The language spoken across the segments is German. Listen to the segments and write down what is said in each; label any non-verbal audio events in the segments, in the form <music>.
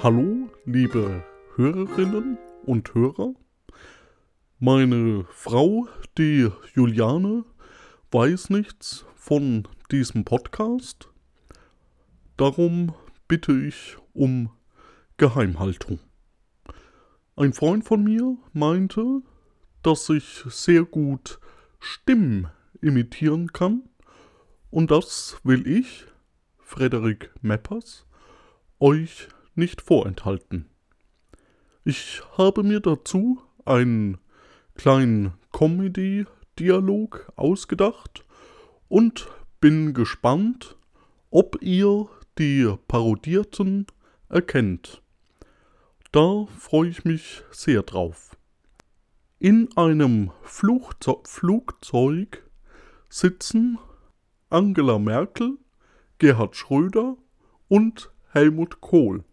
Hallo, liebe Hörerinnen und Hörer. Meine Frau, die Juliane, weiß nichts von diesem Podcast. Darum bitte ich um Geheimhaltung. Ein Freund von mir meinte, dass ich sehr gut Stimmen imitieren kann. Und das will ich, Frederik Meppers, euch nicht vorenthalten. Ich habe mir dazu einen kleinen Comedy-Dialog ausgedacht und bin gespannt, ob ihr die Parodierten erkennt. Da freue ich mich sehr drauf. In einem Flugze Flugzeug sitzen Angela Merkel, Gerhard Schröder und Helmut Kohl.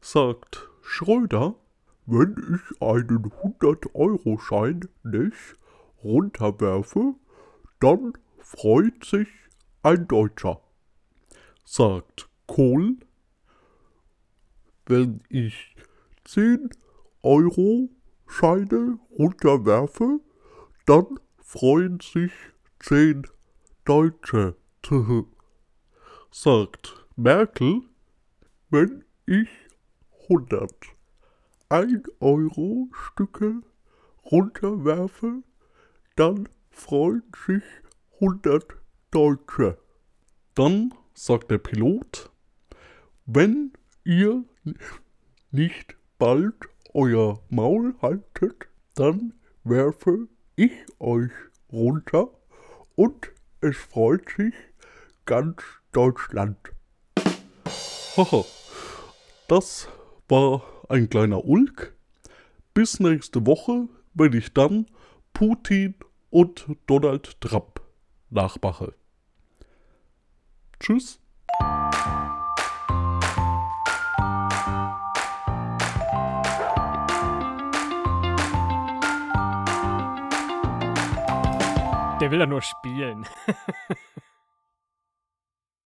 Sagt Schröder, wenn ich einen 100-Euro-Schein nicht runterwerfe, dann freut sich ein Deutscher. Sagt Kohl, wenn ich 10 Euro Scheine runterwerfe, dann freuen sich 10 Deutsche. <laughs> Sagt Merkel, wenn ich 100 1-Euro-Stücke runterwerfe, dann freuen sich 100 Deutsche. Dann sagt der Pilot, wenn ihr nicht bald euer Maul haltet, dann werfe ich euch runter und es freut sich ganz Deutschland. Haha, das war ein kleiner Ulk. Bis nächste Woche, wenn ich dann Putin und Donald Trump nachmache. Tschüss. Der will ja nur spielen. <laughs>